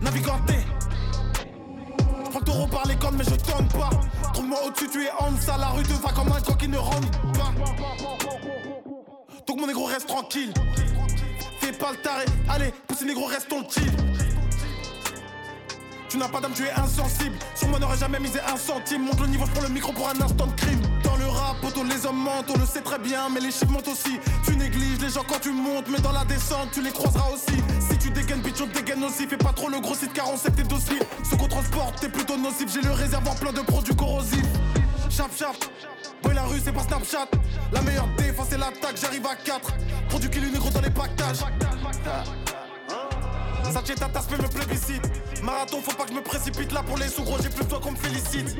naviganté. Prends le taureau par les cornes, mais je tombe pas. Trouve-moi au-dessus, tu es en ça la rue te va comme un coq qui ne rentre pas. Donc mon négro reste tranquille. Fais pas le taré, allez, pousse négro, restons chill. Tu n'as pas d'âme, tu es insensible. Sur moi, n'aurais jamais misé un centime. Monte le niveau, je prends le micro pour un instant de crime. Les hommes mentent, on le sait très bien, mais les chiffres montent aussi. Tu négliges les gens quand tu montes, mais dans la descente, tu les croiseras aussi. Si tu dégaines, bitch, on dégaine aussi. Fais pas trop le gros site car on sait que t'es docile. Ce qu'on transporte, t'es plutôt nocif. J'ai le réservoir plein de produits corrosifs. Chap, chap. Ouais, la rue, c'est pas Snapchat. La meilleure défense, c'est l'attaque. J'arrive à 4. Produit qui l'unique dans les pactages. Ah. Sachez ta tasse, mais me plébiscite. Marathon, faut pas que je me précipite. Là pour les sous, gros, j'ai plus toi qu'on me félicite.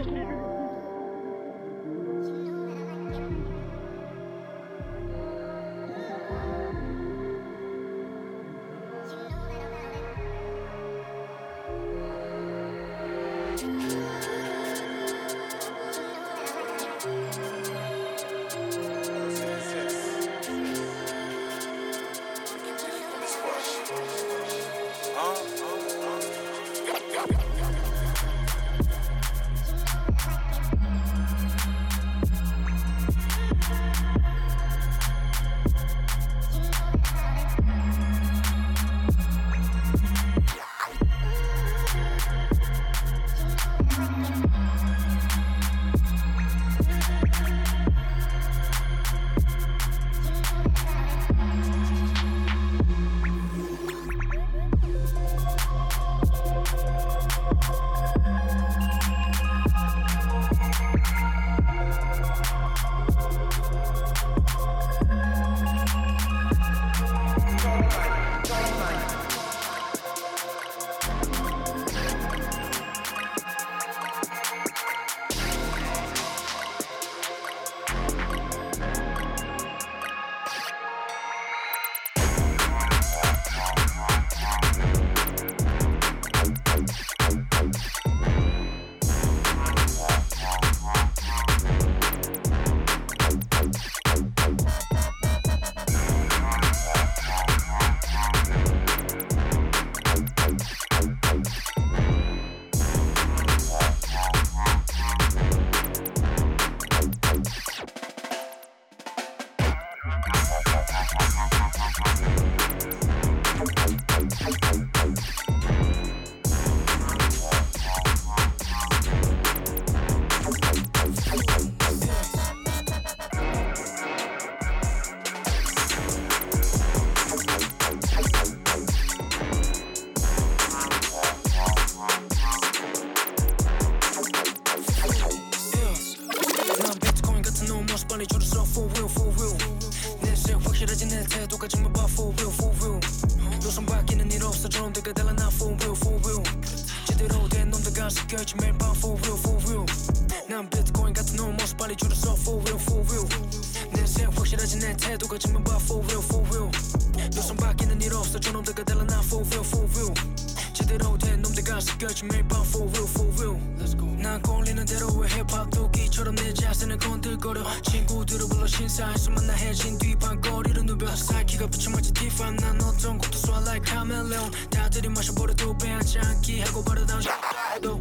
什么男黑人地盘高低的路标赛키가 붙여맞지 티판 난 어떤 것도 쏴 like chameleon 다들이 마셔버려 두 배한 장기 하고 바로 다운 샷도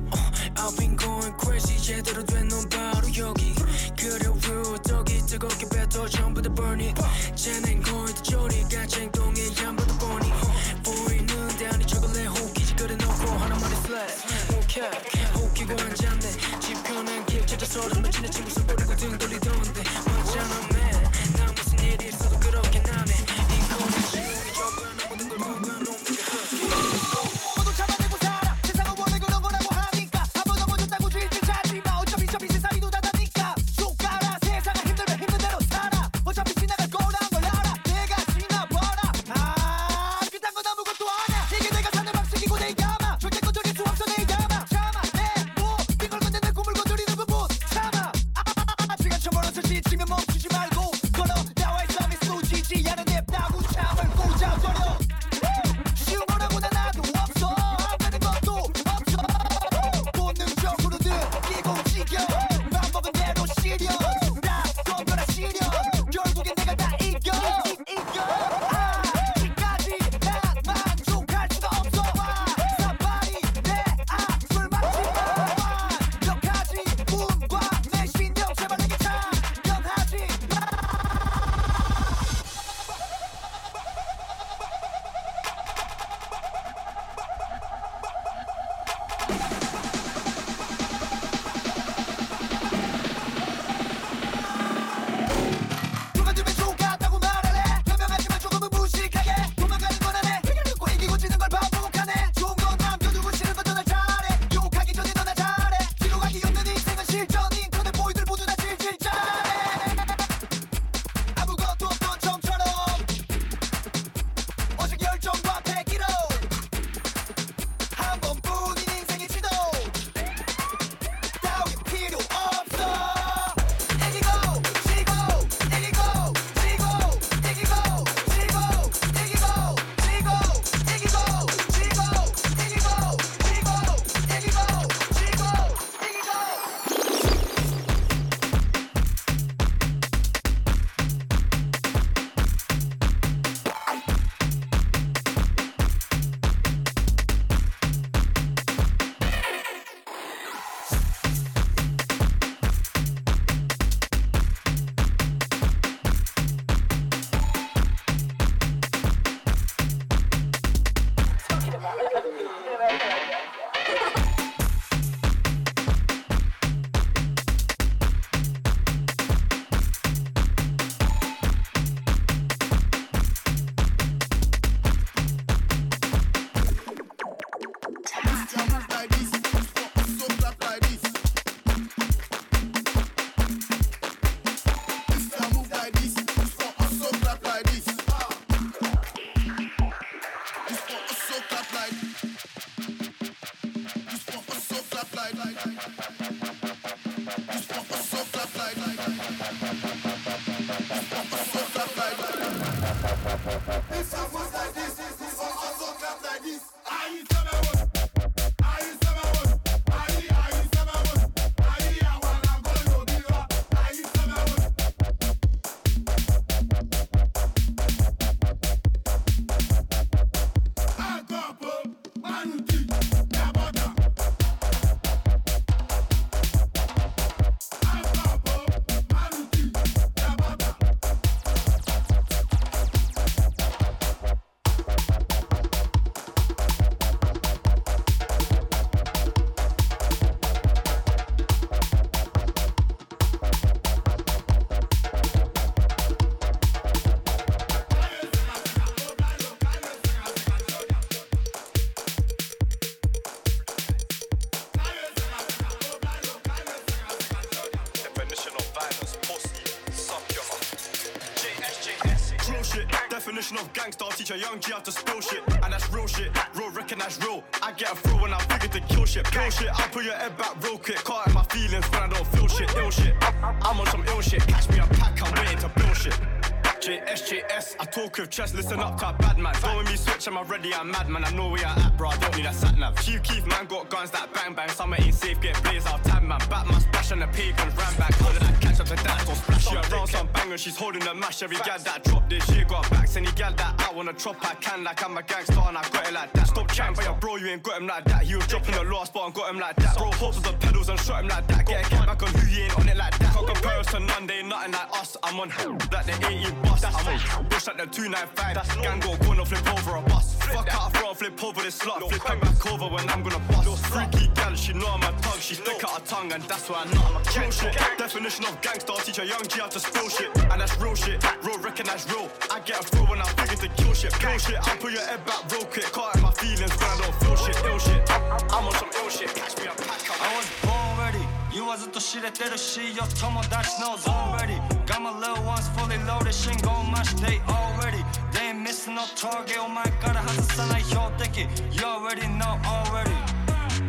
I'll be teach a young G how to spill shit, and that's real shit. Real recognize real. I get a thrill when I figure to kill shit, kill shit. I pull your head back real quick, caught in my feelings when I don't feel shit, ill shit. I'm on some ill shit, catch me a pack, I'm waiting to build shit. JSJS, I talk with chest, listen up to a bad man. Throwing me switch, I'm already a mad man. I know where I at, bro. I don't need a sat nav. Hugh Keith, man, got guns that bang bang. Summer ain't safe, get blazed out time, man. Batman splash on the pagan, ran back. How that catch up to dance Don't splash. She around some banger, she's holding the mash. Every gal that dropped this shit got backs. Any gal that wanna drop, I can. Like I'm a gangster and I got it like that. Stop chatting, but your bro, you ain't got him like that. He was dropping the last bar and got him like that. Bro, hopes on the pedals and shot him like that. Get, get back on who he ain't on it like that. Can't compare us to none, they ain't nothing like us. I'm on like the 80 bus. I'm on bush like the 295. Gang go corner, flip over a bus. Fuck out front, flip over this slut. Flip her back over when I'm gonna bust. Freaky gal, she know I'm a tug. She stick out her tongue and that's why I know I'm a kill shit. Definition of gangster, teach a young G how to spill shit. And that's real shit. Real recognize real. I get a thrill when I'm figuring to kill shit. Kill shit. I'll put your head back real quick. Caught in my feelings when I don't feel shit. Ill shit. I'm on some ill shit. Catch me, I'm pack up. I was born ready You was ずっと知れてるしよ友達のゾーン ready Got my little ones fully loaded 信号増して already They ain't missing no target お前から外さない標的 You already know already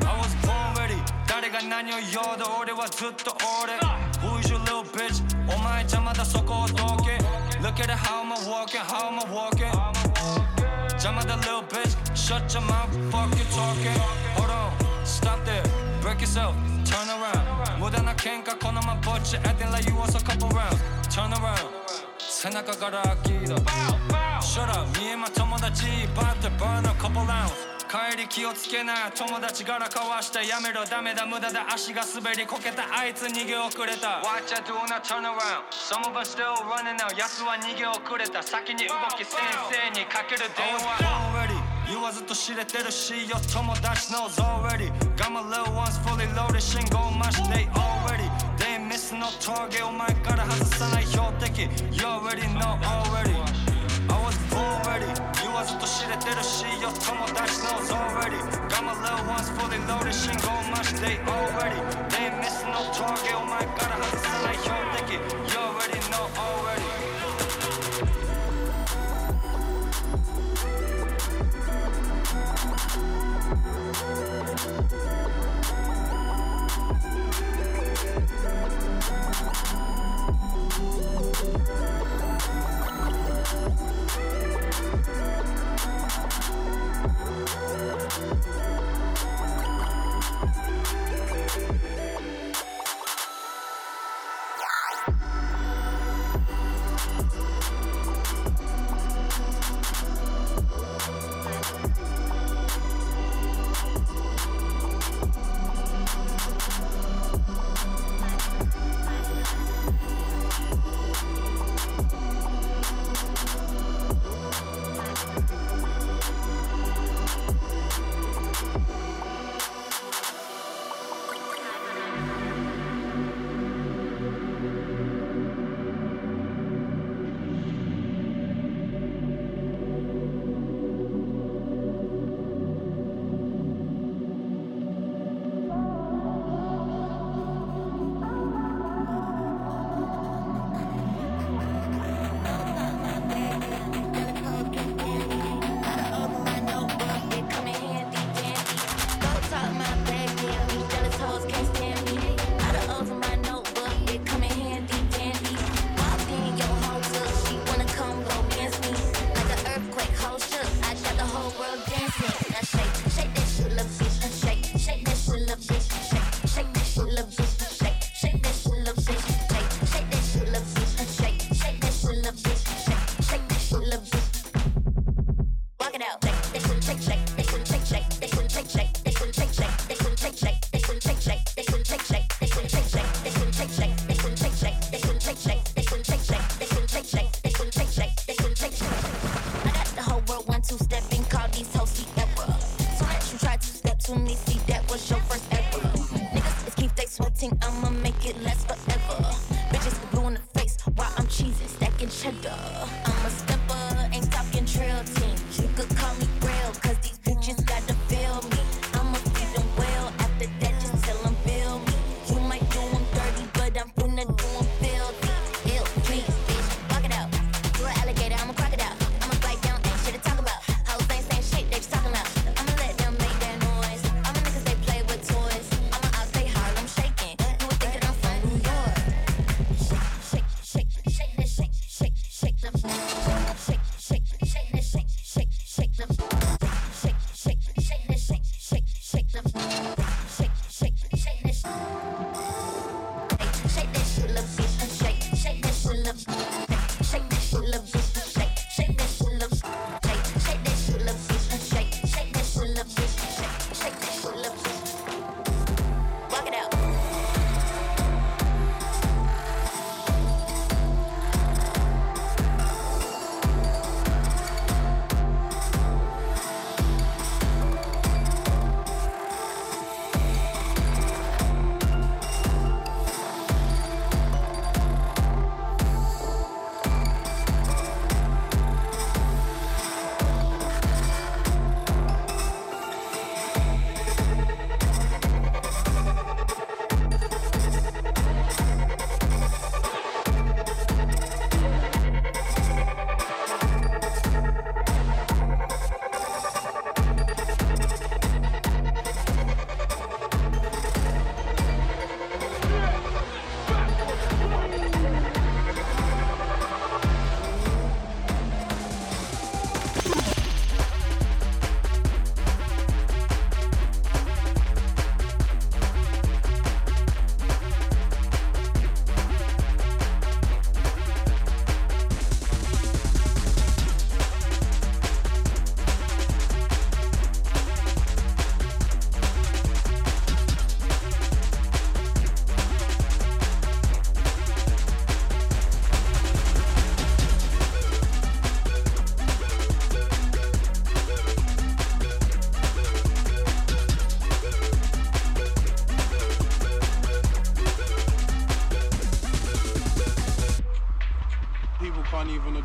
I was born ready 誰が何を言おうと俺はずっと俺 Who is your little bitch お前邪魔だそこをどけ Look at how I'm walking, how I'm walking. Jump out the little bitch, shut your mouth, fuck you talking. Hold on, stop there, break yourself, turn around. More than I can't 캔가 corner my butt, acting like you want a couple rounds. Turn around, 생각가 가라 Shut up, me and my tongue about to burn a couple rounds. 帰り気をつけな友達からかわしてやめろダメだ無駄だ足が滑りこけたあいつ逃げ遅れた Watch out do not turn around Some of us still running now 奴は逃げ遅れた先に動き先生にかける電話 Already 言わずと知れてるしよ友達 knows already Got my little ones fully loaded 信号増して already They missing no target お前から外さない標的 You already know already I was already. You wasn't the shit at did shit, your tomo dash knows already. Got my little ones fully loaded, she ain't going much, they already. They ain't missing no target, oh my god, I have to sell like you don't think. You already know already. Thank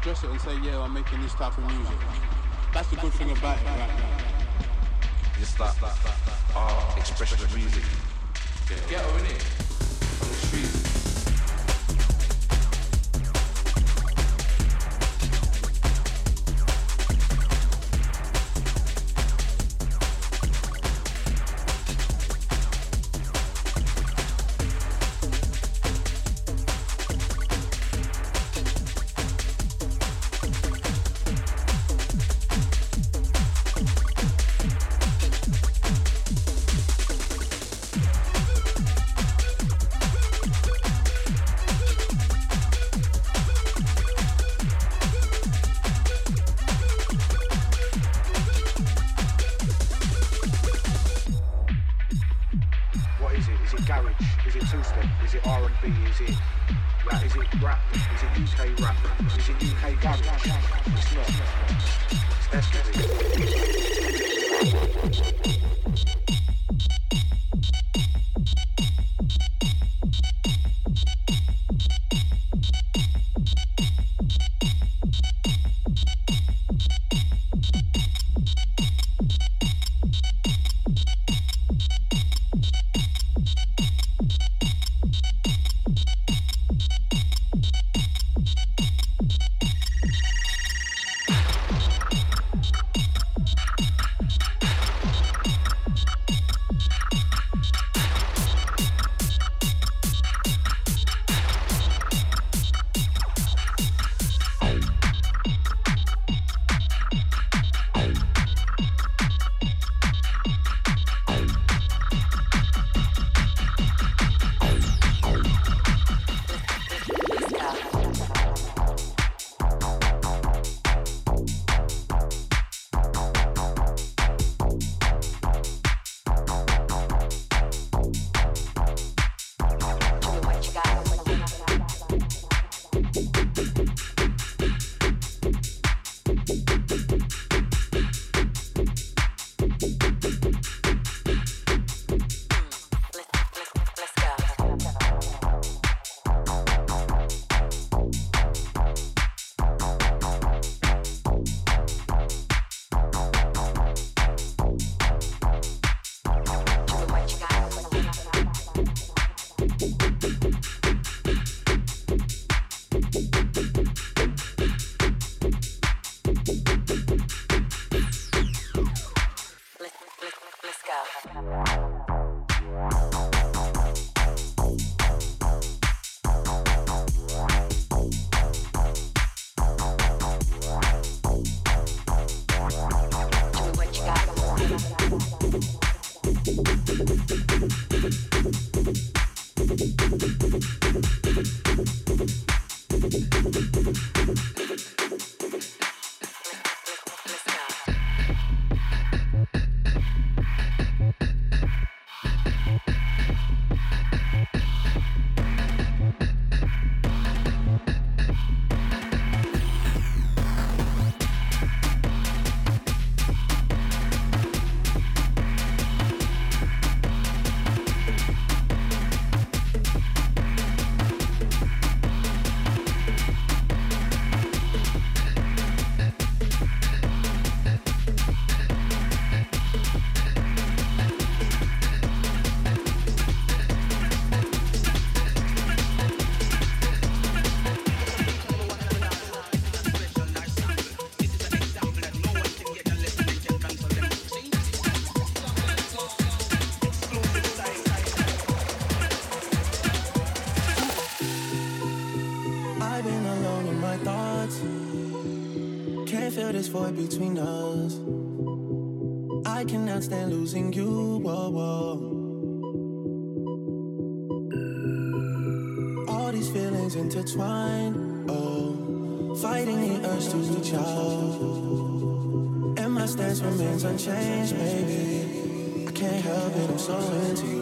address it and say, yeah, I'm making this type of music. That's the good thing about it right now. Just like our expression of music. Ghetto, innit? The streets. Unchanged, baby. I can't help it, I'm so into you.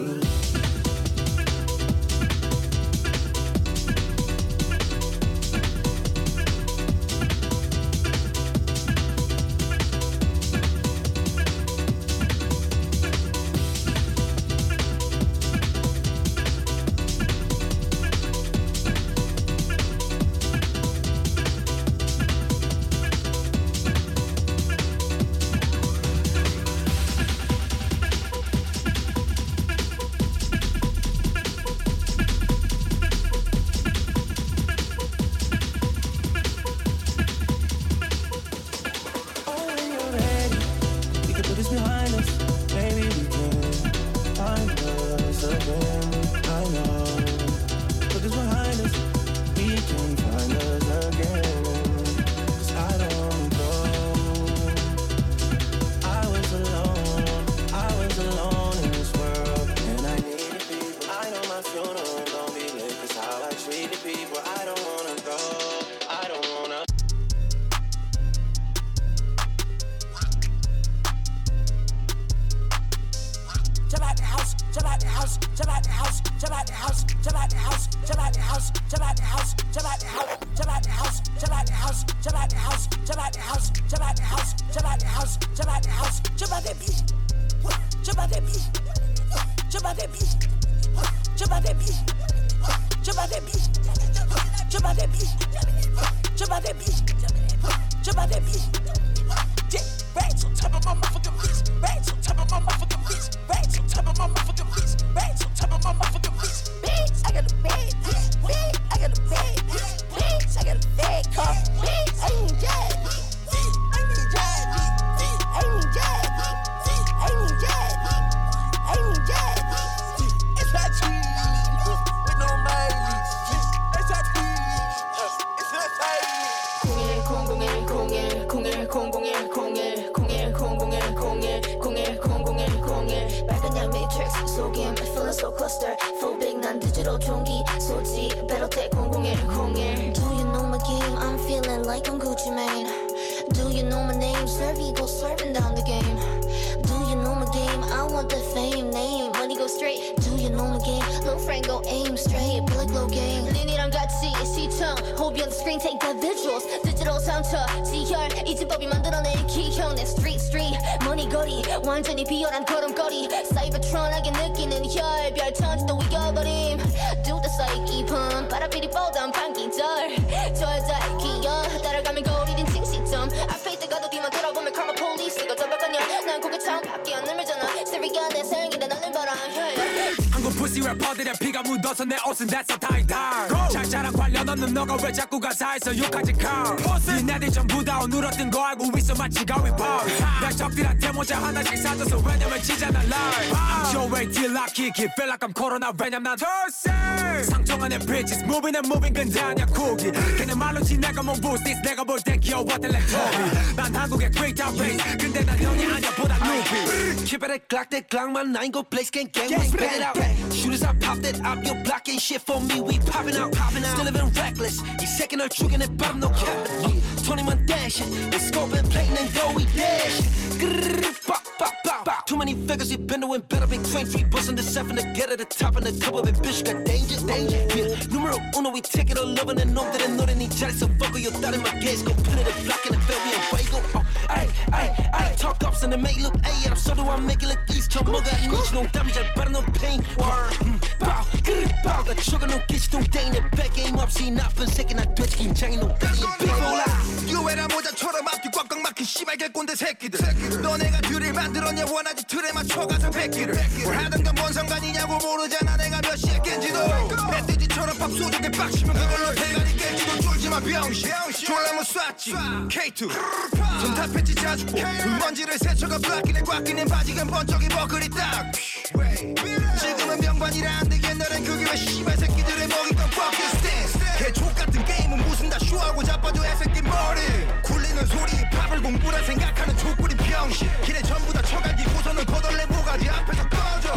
like I'm Gucci Mane Do you know my name? Serve eagle serving down the game Do you know my game? I want the fame name money go straight Do you know my game? Lil Frank go aim straight bullet glow game 린이랑 같이 시청 Hope you on the screen take the visuals 디지털 상처 지혈 이집법이 만들어낸 기형 내 street street money 거리 완전히 비열한 걸음걸이 사이버트론하게 느끼는 혈별 천지도 위겨버림 Do the psyche pump 바라비리 뻗은 방귀절 저 여자의 기 난 고구청 밖에 안 넘어잖아 Serious 내 생일에 너를 바라 yeah, yeah. 한국 pussy 래퍼들의 피가 묻어서 내 옷은 that's so tight 잘 자랑 관련 없는 너가 왜 자꾸 가사에서 욕하지 car 니네들 전부 다 오늘었던 거 알고 있어 마치 가위바 날 적들한테 모자 하나씩 사줘서 왜냐면 지잖아 live I'm your way till I kick it feel like I'm corona 왜냐면 난 상처가 내 bitches moving and moving 근데 아니야 쿠기 걔네 말로 지 내가 몸 boosties 내가 볼땐 귀여웠던 렉토비 난 한국의 great out race 근데 난 형이 아니야 보다 루비 Keep it a Glock, that Glock, man. I ain't go place, gang, gang, we spit Shoot as I pop that up, your block ain't shit for me. We popping out, popping out. Still living reckless. He second or tricking it, but I'm no cap. Uh, Tony Montana shit. They scoping, plating and go, we dash. Grrrr, pop, pop, pop, pop. Too many figures, we been doing better. Big train, three busting the seven to get at the top, and a couple of it, bitch, got danger, danger. Yeah, numero uno, we take it all over, and 놈들은 노래 니 자리에서 fuck you, thought in my gaze, go put it in block in the bell, we in fuego. Oh, ay, ay, ay, talk ups and it make look, ay, I'm so do I make it look east, 저 뭐가 이니지, no damage, I better no pain. Word, 음, bow, 그르, bow, 가 죽어, no 기치, don't day, 내 back game 없이 나쁜 새끼, 나 돼지, 긴장이, no 다리, big roll out. 유해라 모자처럼 앞뒤 꽉꽉 막힌 씨발 개꼰대 새끼들 너네가 드릴 만들었냐? 원하지 틀에 맞춰 가서 백기를. 뭘건뭔 상관이냐고 모르잖아. 내가 몇 시에 깬지도. 멧돼지처럼 밥 소주게 빡치면 그걸로 대가리 깰지도. 쫄지마 병신. 졸라면 쐈지. K2 손다 패치 자주고 먼지를 세쳐가 빡기는 꽉끼는 바지간 번쩍이 버클이 딱. 지금은 명반이라는데 옛날엔 그게 왜 씨발 새끼들의 먹이던 fucking stance. 개족 같은 게임은 무슨 다 쇼하고 자빠져 애새끼 머리 굴리는 소리 팝을 공부라 생각하는 족구리 병신 길에 전부 다 쳐간 뒤고서는 거덜내 모가지 앞에서 꺼져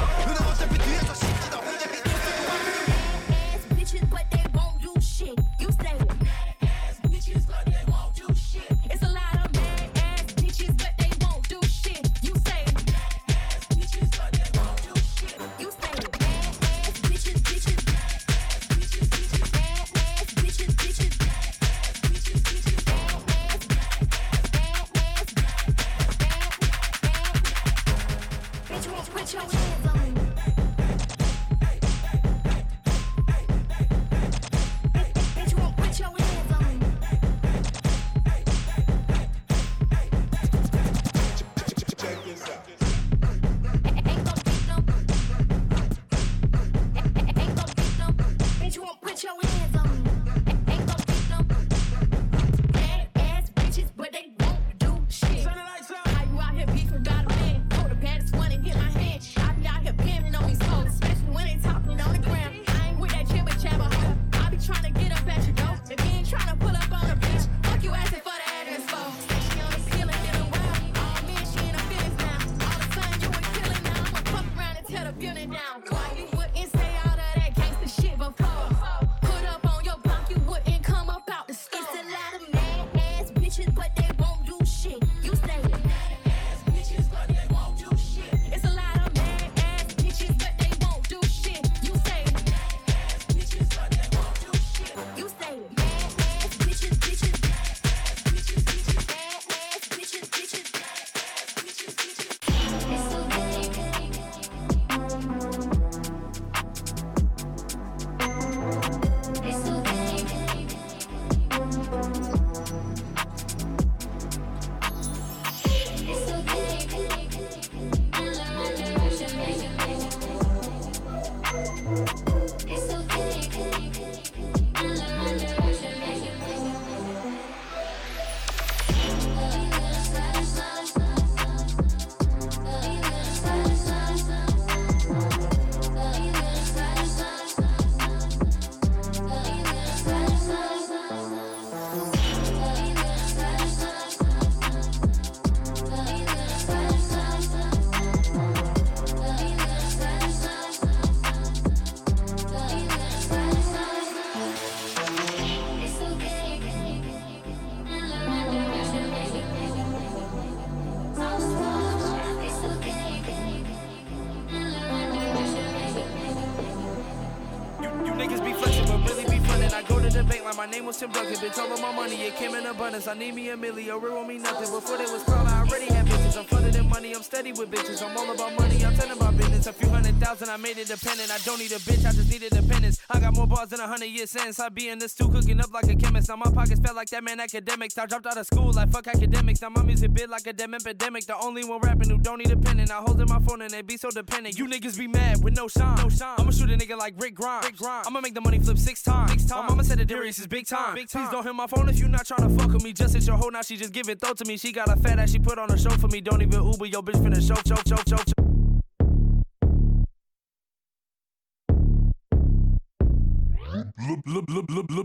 Duncan. Bitch, all of my money, it came in abundance. I need me a million, real want me nothing. Before they was crawling, I already had bitches. I'm flooded in money, I'm steady with bitches. I'm all about money, I'm telling about business. A few hundred thousand, I made it dependent. I don't need a bitch, I just need independence. I got more bars than a hundred years since. I be in the stew cooking up like a chemist. Now my pockets felt like that man academics. I dropped out of school like fuck academics. Now my music bit like a damn epidemic. The only one rapping who don't need a pen. And I hold in my phone and they be so dependent. You niggas be mad with no shine. No shine. I'ma shoot a nigga like Rick Grimes. Rick Grimes. I'ma make the money flip six times. Six times. My mama said the Darius is big time. Big time. Please don't hit my phone if you not trying to fuck with me. Just hit your hoe now. She just give it throw to me. She got a fat ass she put on a show for me. Don't even Uber your bitch finna show, show, show, show, show.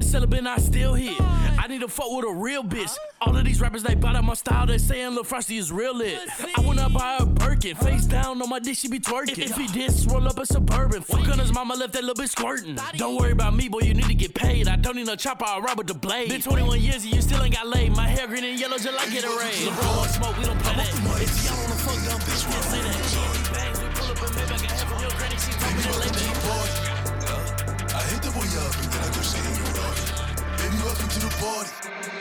Celibate, I still here. I need to fuck with a real bitch. All of these rappers, they bought out my style. They saying Lil Frosty is real lit. I wanna buy a Birkin. Face down on my dick, she be twerking. If he did, roll up a Suburban. Fuck on his mama, left that little bit squirting. Don't worry about me, boy, you need to get paid. I don't need no chopper, I'll rob with the blade. Been 21 years and you still ain't got laid. My hair green and yellow just like Gatorade. LeBron want smoke, we don't play that. If y'all wanna fuck dumb bitch, we don't say that. She we pull up and maybe I got half of your granny, she told me to lay up and then I you. Baby, welcome to the party.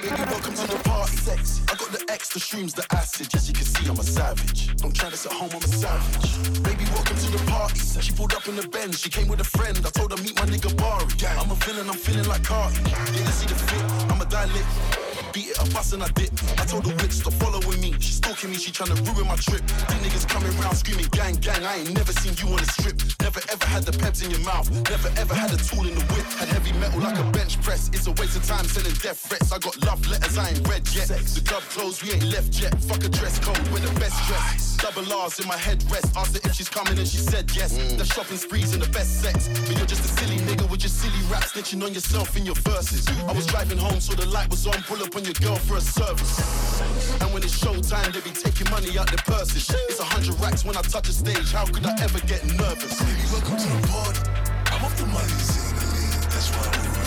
Baby, welcome to the party. Sex. I got the extra streams, the acid. As you can see, I'm a savage. Don't try this at home, I'm a savage. Baby, welcome to the party. She pulled up in the Benz. She came with a friend. I told her meet my nigga Bari. I'm a villain, I'm feeling like Cardi. Yeah, let's see the fit. I'm a dilate. Beat it, I bust and I dip. I told the witch to following me. She stalking me, she tryna ruin my trip. These niggas coming round screaming gang, gang. I ain't never seen you on a strip. Never ever had the peps in your mouth. Never ever had a tool in the whip. Had heavy metal like a bench press. It's a waste of time selling death threats. I got love letters, I ain't read yet. The club closed, we ain't left yet. Fuck a dress code, we're the best dress. Double R's in my headrest. Asked her if she's coming and she said yes. Mm. The shopping sprees and the best sex. But you're just a silly nigga with your silly rap snitching on yourself in your verses. I was driving home, so the light was on. Pull up on your girl for a service. And when it's showtime, they be taking money out their purses. It's a hundred racks when I touch a stage. How could I ever get nervous? Baby, welcome to the party. I'm off the money, lean. That's why I'm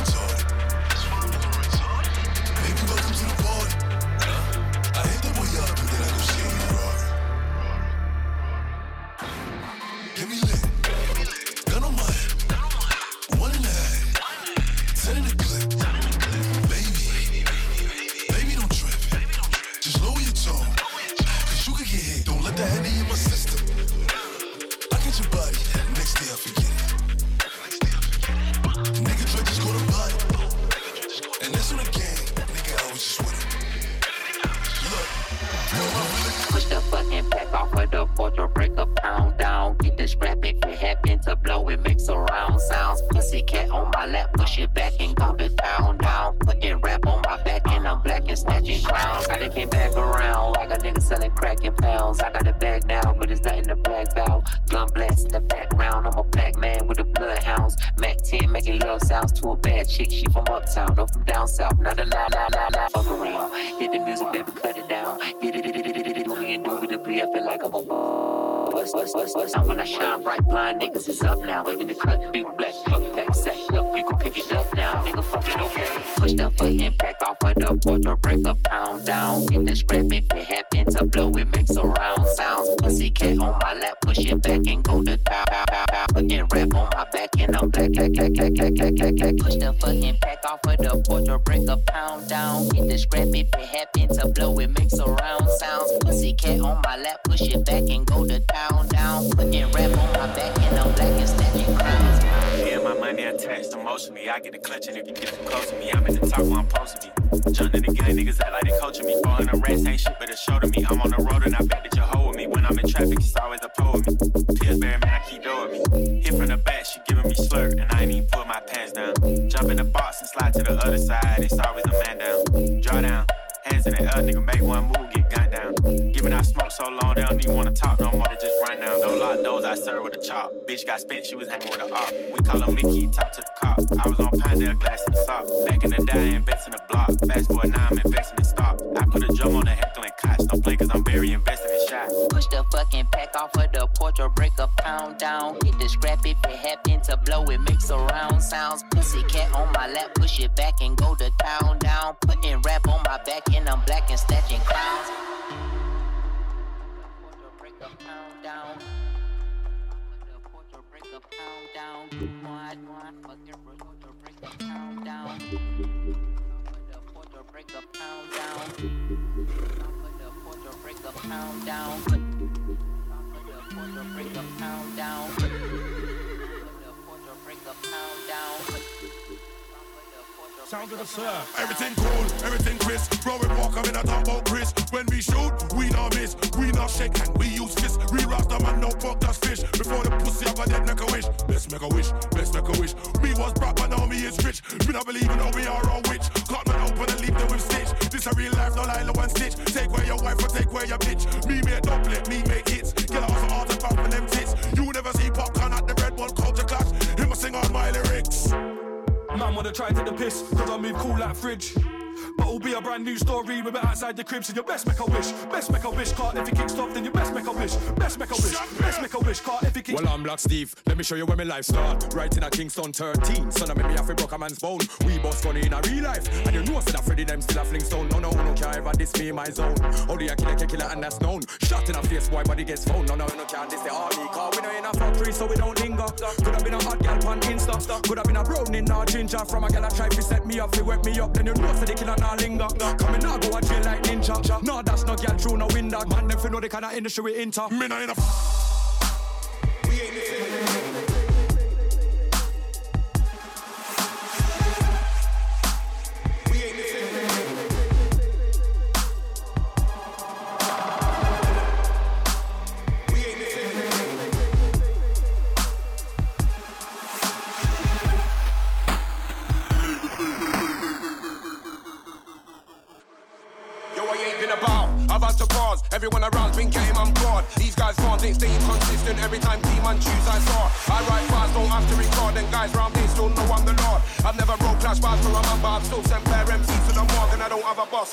a with me. Man, I keep doing me. Hit from the back, she giving me slurp, and I ain't even put my pants down. Jump in the box and slide to the other side. It's always a man down. Draw down. Hands in the air, nigga, make one move, get gunned down. Giving out smoke so long, they don't even wanna talk no more, they just run down. No lock doors, I serve with a chop. Bitch got spent, she was hanging with a op. We call him Mickey, top to the cop. I was on Pinedale, glass in the sock. Back in the day, I invest off of the porch or break a pound down. Hit the scrap if it happen to blow, it makes surround sounds. Pussy cat on my lap, push it back and go to town down. Putting rap on my back and I'm black and snatching crowns. Break a pound down. Break a pound down. Why, why, fucking break a pound down. Of the pound down. Puerto Rico pound down. Sound of the surf. Everything cool, everything crisp. Growing walk, I'm in a talk about Chris. When we shoot, we not miss. We not shake and we use fists. We rasta man, no fuck that's fish. Before the pussy, I got dead make a wish. Let's make a wish, let's make a wish. Me was broke, but now me is rich. Me not believe in how we are all witch. Cut man open and leave them with stitch. This a real life, no lie, no one stitch. Take away your wife or take away your bitch. Me make doublet, me make hits. Back from them tits. You never see popcorn at the Red Bull culture clash. Him a sing all my lyrics. Man wanna try take the piss, cause I move cool like fridge. But it'll be a brand new story with it outside the crib, so you best make a wish. Best make a wish, card if you kicks off, then you best make a wish. Best make a wish, best make a wish, card if you kicks Well, I'm Black Steve. Let me show you where my life start. Right in a Kingston 13. Son of me, me have to broke a man's bone. We boss funny in a real life. And you know, for that Freddy, them still a fling stone. No, no, no, can't ever diss me in my zone. Only a killer, killer, and that's known. Shot in a face, boy, body gets phone. No, no, no, can't diss the army. Cause we know in a factory, so we don't linger. Could have been a hot girl on Insta. Could have been a brownie, not ginger. From a girl, I try to set me up, to wet me up. Then you know, for the killer, not linger. Coming now, go a jail like ninja. No, that's no girl through no window. Man, them fi know the kind of industry we enter. Me not in a Yo,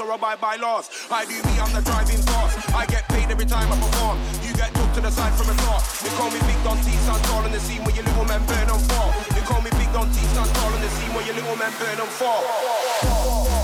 boss or abide by laws. I do me, I'm the driving force. I get paid every time I perform. You get took to the side from a thought. They call me Big Don T, stand tall in the scene where your little men burn on fall. They call me Big Don T, stand tall in the scene where your little men burn on fall. Check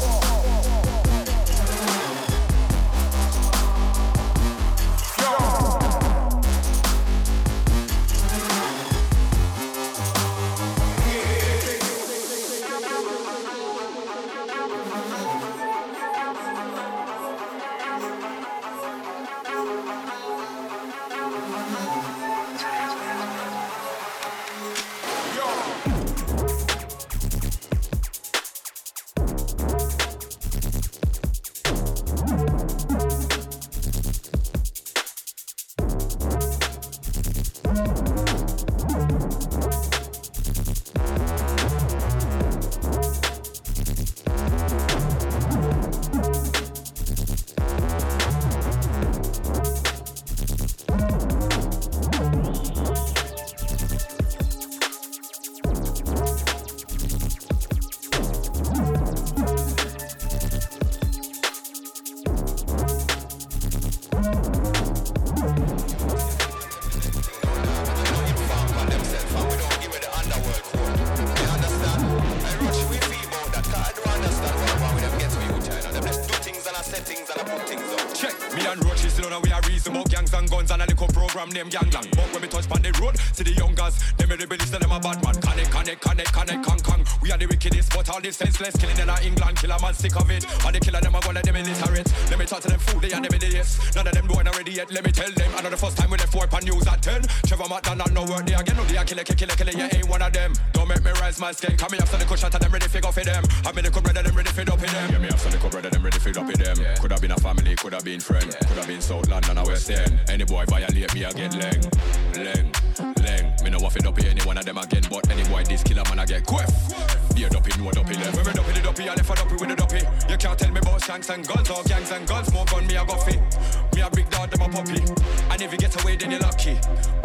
senseless killing in England, kill a man sick of it. And the killer them a go let them illiterate. Let me talk to them fool, they are them idiots. None of them doing already yet. Let me tell them. I know the first time we left four pan news at ten. Trevor McDonald no work there again. No they a killer, killer, killer. You ain't one of them. Don't make me rise my skin. Come me after the cushion, and them ready for go for them. I mean the good brother them ready for up in them. Yeah, me after the good brother them ready for up in them. Could have been a family, could have been friend, could have been South London or West End. Any boy violate me, I get leng, leng, leng. Me no to up any one of them again, but any boy this killer man I get quiff. Dopey, a dopey with the dopey. You can't tell me about shanks and guns or gangs and guns. More gun me a guffy. Me a big dog, them a puppy. And if you get away, then you're lucky.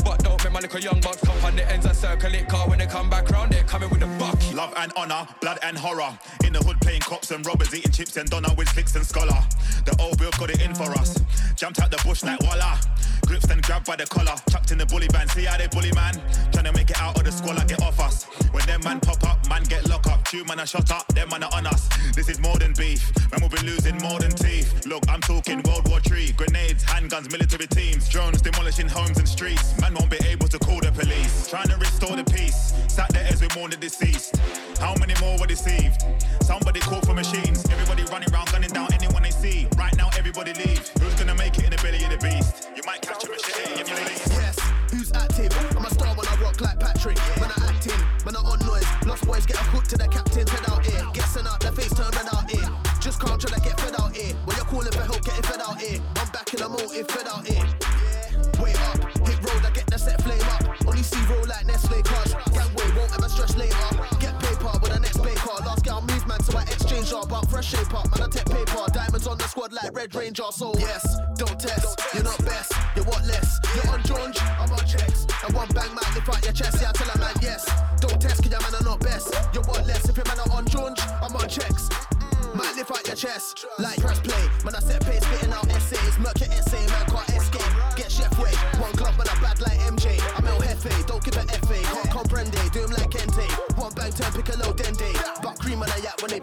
But don't make my little young bucks come on the ends and circle it. Car when they come back round, they're coming with a buck. Love and honor, blood and horror. In the hood playing cops and robbers, eating chips and doner with slicks and scholar. The old bill got it in for us. Jumped out the bush like voila. Grips and grabbed by the collar. Chucked in the bully band. See how they bully man. Trying to make it out of the squalor, get off us. Them man pop up, man get lock up. Two man are shot up, them man are on us. This is more than beef. Man will be losing more than teeth. Look, I'm talking World War Three. Grenades, handguns, military teams, drones demolishing homes and streets. Man won't be able to call the police. Trying to restore the peace. Sat there as we mourn the deceased. How many more were deceived? Somebody call for machines. Everybody running around, gunning down anyone they see. Right now, everybody leave. Who's gonna make it in the belly of the beast? You might catch a machete if you leave. Yes, who's active? I'm a star when I rock like Patrick. Man, boys get a hook to the captain's head out here. Get sent out, their face turn red out here. Just can't try to get fed out here. When you're calling for help, getting fed out here. I'm back in a motive, fed out here. Wait up, hit road, I get the set flame up. Only see roll like Nestle cars. Gangway won't ever stress later. Get paper with the next baker. Last girl move man, so I exchange her. But fresh shape up, man, I take paper. Diamonds on the squad like Red Ranger. So yes, don't test. You're not best, you're what less. You're on Jones, I'm on checks. And one bang might lift out your chest. Yeah, I tell a chest. Like press play. Man, I set pace, spitting out essays. Merc your essay, man, can't escape. Get chef way. One glove, man, I bad like MJ. I'm El Jefe, don't give a FA. Can't comprende, do him like Kente. One bang, turn, pick a low dende. But cream on a yak when they.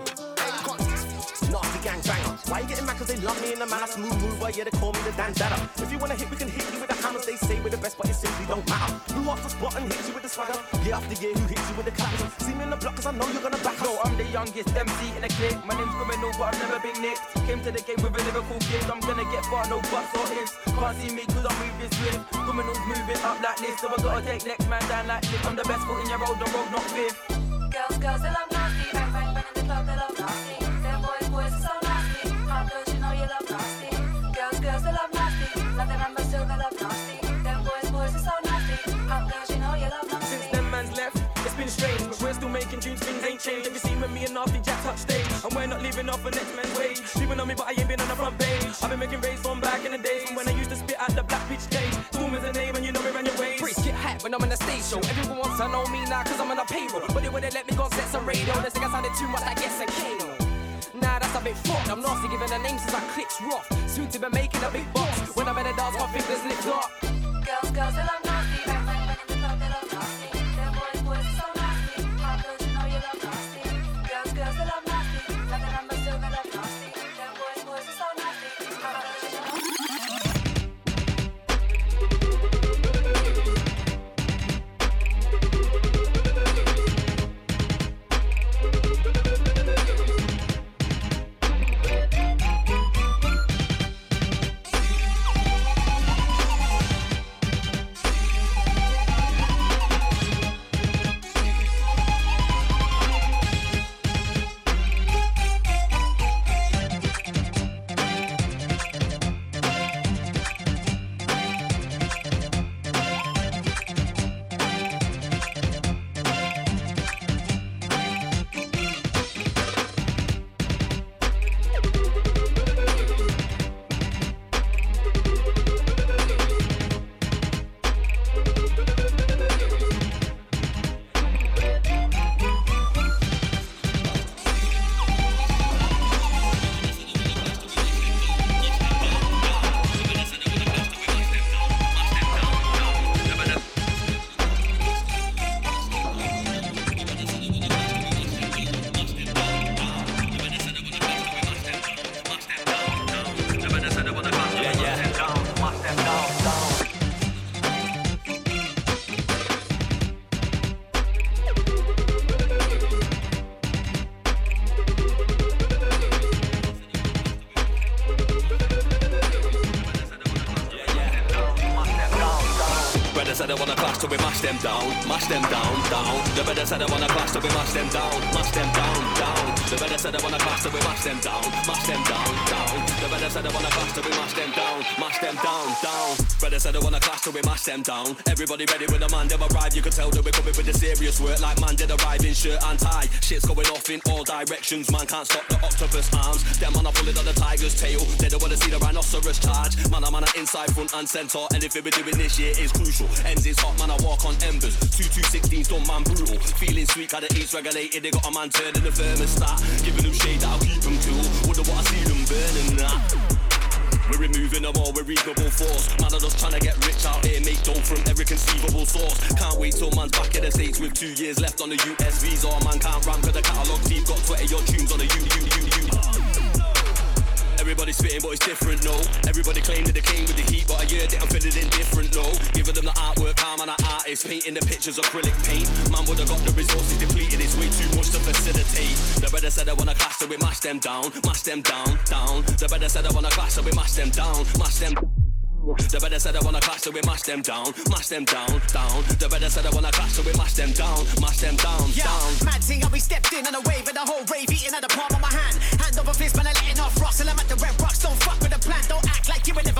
Nasty gang. Why you getting mad? Cause they love me in the man. I smooth mover, yeah, they call me the dandada. If you wanna hit, we can hit you with the hammers. They say we're the best, but it simply don't matter. Who off the spot and hits you with the swagger? Year after year, who hits you with the claps? See me in the block, cause I know you're gonna back youngest MC in the clique. My name's criminal, but I've never been nicked. Came to the game with a lyrical gift. I'm gonna get far, no buts or ifs. Can't see me cause I'm moving swift. Criminals moving up like this, so I gotta take next man down like this. I'm the best foot in your road, the road not fifth. Girls, girls, they love nasty. Bang, bang, bang in the club, they love payroll. But they wouldn't let me go sets of radio. They think sounded too much, I guess I came. Nah, that's a bit fucked. I'm nasty giving a name since I clicks rough. Soon to be making a big box. When I'm in the dance, my fingers lift up. Girls, girls, brother said I wanna clash, so we mash them down, mash them down, down. The brother said I wanna clash, so we mash them down, mash them down, down. The brother said I wanna clash, so we mash them down, mash them down, down. Brother said I wanna clash, so we mash them down. Everybody ready when the man them arrive, you can tell that we're coming with the serious work like man did arrive in shirt and tie. Shit's going off in all directions, man can't stop the octopus arms. Them man are pulling on the tiger's tail, they don't wanna see the rhinoceros charge. Man, I'm on an inside, front and centre, anything we're doing this year is crucial. Ends is hot, man, I walk on embers. 2 2 16's done, man, brutal. Feeling sweet, got the eats regulated, they got a man turning the thermostat. Giving them shade, that'll keep them cool. Wouldn't wanna see them burning that. We're removing them all with reasonable force. Man, I'm just trying to get rich out here, make dough from every conceivable source. Can't wait till man's back in the States with two years left on the US visa. Man can't run cause the catalogue team got 20 your tunes on the U, U, U, U. Everybody's spitting, but it's different, no. Everybody claim that they came with the heat, but I hear that I'm feeling indifferent, no. Giving them the artwork, and an artist, painting the pictures acrylic paint. Man would have got the resources depleted, it's way too much to facilitate. The brother said I wanna clash, so we mash them down, mash them down, down. The brother said I wanna clash, so we mash them down, mash them down. The better said I wanna clash, so we mash them down, mash them down, down. The better said I wanna clash, so we mash them down, mash them down, Yeah, down. mad thing, how we stepped in on a wave and the whole rave eating at the palm of my hand. Hand over fist, man, I'm letting off rocks and I'm at the red rocks. Don't fuck with the plan, don't act like you ain't never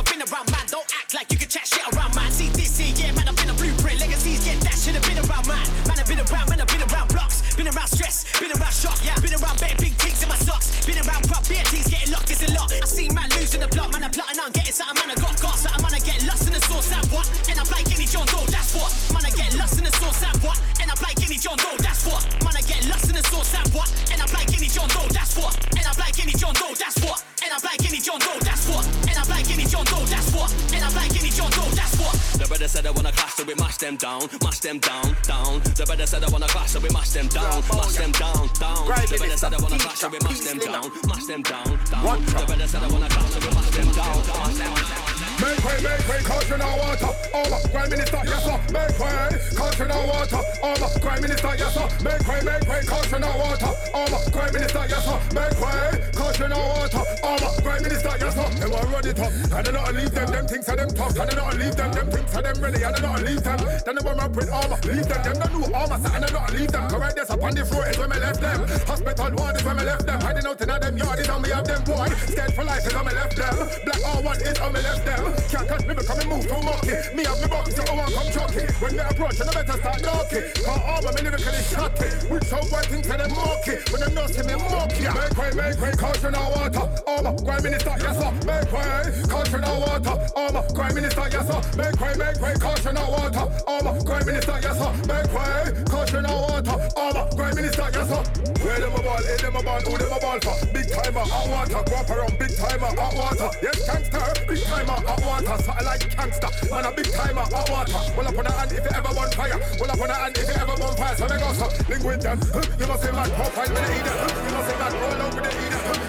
them down, down. The better said I wanna clash, so we mash them down, mash them down, down. The brother said I wanna clash, so we mash them down, mash them down, down. The brother said I wanna clash, so we mash them down, mash them down. Make way, make way, caution now water. Over, Prime Minister, yes sir. Make way, caution now water. Over, Prime Minister, yes sir. Make way, make way, caution now water. Over, Prime Minister, yes sir. Make way, caution now water. Over, Prime Minister, yes sir. They want run it up, and they not leave them. Them things are them tough, and they not leave them. Them things are them ready, and they not leave them. Then they want rap with armor, leave them. Them don't do armor, and they not leave them. Correct this up on the floor is where me left them. Hospital ward is where me left them. Hiding out in them yard is how me have them boy. Scared for life is how me left them. Black R1 is how me left them. Can't catch me because me move too mucky. Me have me box, so I want come chucky. When me approach, I better start knocking. Cause armor me lyrically shocky. With so one thing to them monkey. When them not see me monkey. Make way, make way, caution now water. Armor, Prime Minister, yes sir. Make way, caution now water. Armor, Prime Minister, yes sir. Make way, make way, caution now water. Armor, Prime Minister, yes sir. Make way, caution now water. Armor, Prime Minister, yes sir. Where them a ball, where them a ball, who them a ball for? Big timer, hot water, up around, big timer, hot water. Yes, gangster, big timer, hot water. Something like gangster, man a big timer, hot water. Well up on the hand if you ever want fire. Well up on the hand if you ever want fire. So they go so, link with them. You must say man profile with the heater. Huh? You must say man roll out with the heater.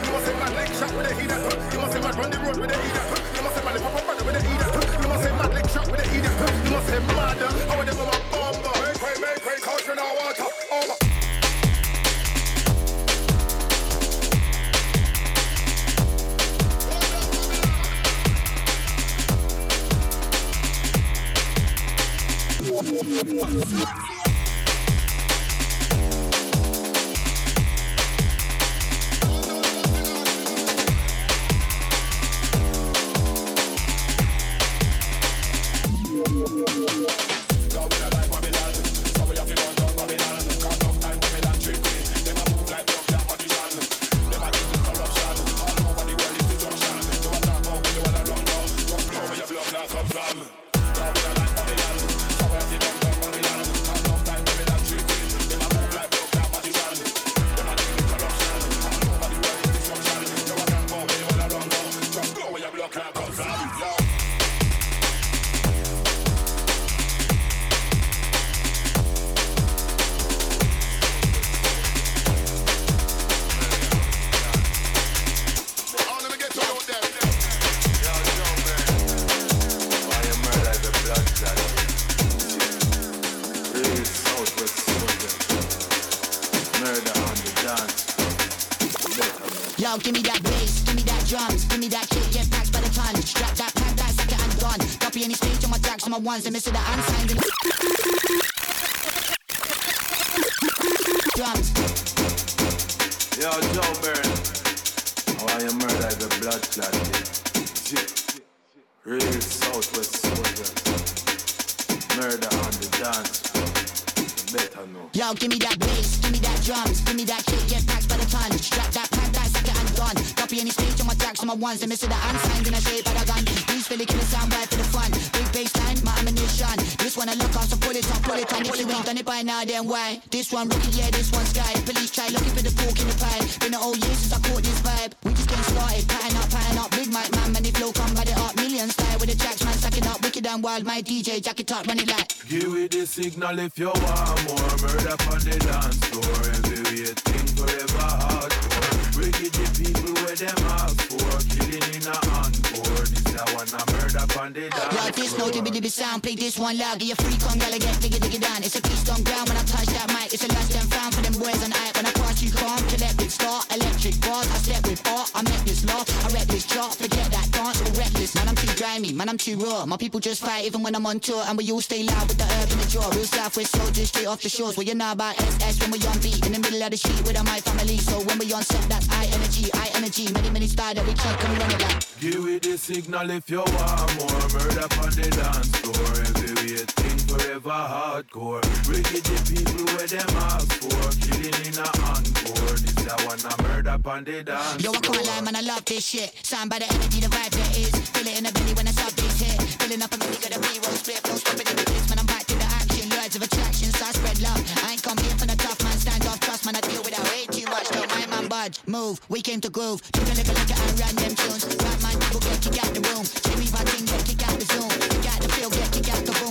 Man shot with the heater. You must say man run the road with the heater. You must say man pop up runner with the heater. You must say man leg shot with the heater. You must say mad. How them a bomb? Make way, make way, caution our water. Over. Yo, tracks on my ones, and miss the unsigned. and- Drums. Yo, Joe Burn. How are you murder the blood clot? Real Southwest soldier. Murder on the dance floor. Better know. Yo, give me that bass, give me that drums, give me that shit, get packed by the ton. Strap that pack, that suck it and done. Copy any stage on my tracks on my ones, and miss the unsigned, and I shape by the gun. These Philly killer sound right for the fun. Ammunition. This one I look off, so pull it on, pull it on. If you ain't done it by now, then why? This one rookie, yeah, this one sky. Police try looking for the pork in the pie. Been a whole year since I caught this vibe. We just getting started, pattern up, pattern up. Big mic man, man, the flow come by the up. Million style up. Wild, my DJ, jack it up, run like. Give it the signal if you want more murder on the dance floor. Every thing forever hardcore. Wicked the people where them ask for. Killing in a encore. This a one a murder on the dance Yo, this note to really be sound. Play this one loud. Get your freak on, gotta get diggy diggy down. It's a beast on ground when I touch that mic. It's a last and found for them boys on hype. When I pass you calm, collect with star, electric bars. I step with art. I make this law. I rap this chart. Forget that dance or reckless. Man, I'm too grimy. Man, I'm too raw. My people just fight even when I'm on tour. And we all stay loud with the herb in the jaw. Real Southwest soldiers straight off the shores. Well, you know about SS when we on beat. In the middle of the street with my family. So when we on set, that's I energy, I energy. Many, many style that we can come run it back. Give it the signal if you want more murder on the dance floor. Heavyweight thing forever hardcore. Wicked the people where them ask for. Killing in a encore. This that one a murder on the dance Yo, I can't lie, man, I love this shit. Signed by the energy, the vibe there is. Feel it in the belly when I start this hit. Filling up a move. We came to groove. Took a a look at and run them tunes. Right man, people get kick out the room. Jimmy Martin get kick out the zoom. Kick out the field, get kick out the boom.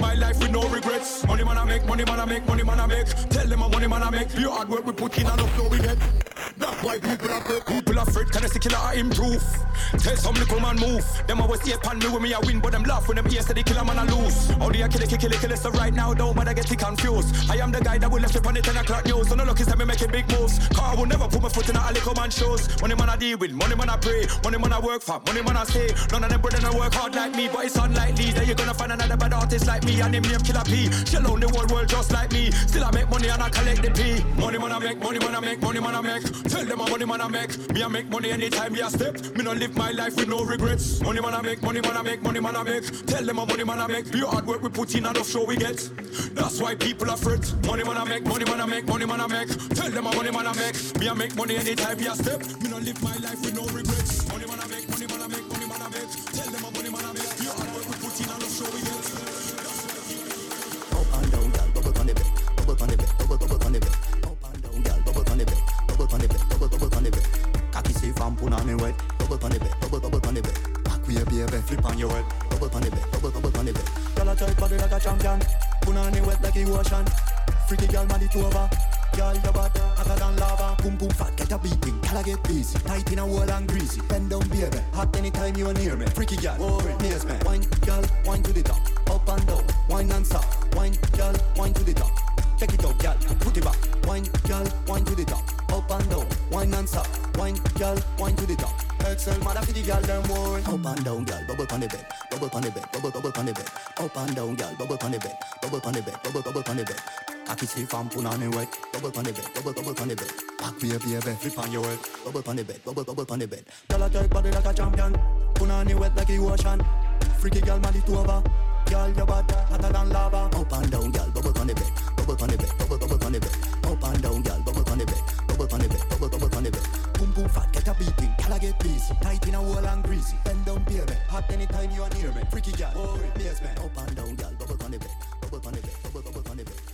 My life with no regrets. Money man I make, money man I make, money man I make. Tell them a money man I make. Pure hard work we put in enough show we get. That's why people are fret. People are fret. Can I see killer I improve? Tell some little man move. Them always say pan me when me I win, but them laugh when them hear say the killer man a lose. All the a kill it, kill it, kill it. So right now don't matter get confused. I am the guy that will left it on the 10 o'clock news. So no lucky say me making big moves. Car will never put my foot in a little man shows. Money man I deal with, money man I pray, money man I work for, money man I stay. None of them brother I work hard like me, but it's unlikely that you're gonna find another bad artist like me and him name Killer P. Shell on the whole world just like me. Still I make money and I collect the P. Money man I make, money man I make, money man I make. Tell them a money man I make. Me I make money anytime me I step. Me no live my life with no regrets. Money man I make, money man I make, money man I make. Tell them a money man I make. Pure hard work we put in enough show we get. That's why people are fret. Money man I make, money man I make, money man I make. Tell them a money man I make. Me I make money anytime me I step. Me no live my life with no regrets. Money man I make, money man I make, money man I make. Tell them a money man I make. Pure hard work we put in enough show we get. Up and down, girl, bubble on the bed, bubble on the bed. Up and down, girl, bubble on the bed, bubble on the bed. Cocky and put on the bed, bubble bubble on the bed. Back way, baby, flip your head, bubble on the bed, bubble bubble on the try body like a champion, on me wet like a ocean. Freaky girl, man, it over. Girl, your body hotter than lava. Boom boom fat, get a beating. Girl, I get busy. Tight in a wall and greasy. Bend down, baby. Hot anytime you are near me. Freaky girl, oh, nears me. Wine, girl, wine to the top. Up and down, wine and stop. Wine, girl, wine to the top. Take it up, girl, put it back. Wine, girl, wine to the top. Up and down, wine and stop. Wine, girl, wine to the top. Excel, mother for the girl, them boy. Up and down, girl, bubble on the bed, bubble on the bed, bubble bubble on the bed. Up and down, girl, bubble on the bed, bubble on the bed, bubble bubble on the bed. Cocky safe and put on me wet, bubble on the bed, bubble bubble on the bed. Back way, baby, flip on your head, bubble on the bed, bubble bubble on the bed. Girl, I try body like a champion, put on me wet like a ocean. Freaky girl, man, it over. Girl, your body hotter than lava. Up and down, girl, bubble on the bed, bubble on the bed, bubble bubble on the bed. Up and down, girl, bubble on the bed, bubble on the bed, bubble bubble on the bed. Boom boom fat, get a beating, girl, I get busy. Tight in a wall and greasy. Bend down, baby, hot anytime you are near me. Freaky girl, oh, man. Up and down, girl, bubble on the bed, bubble on the bed, bubble bubble on the bed.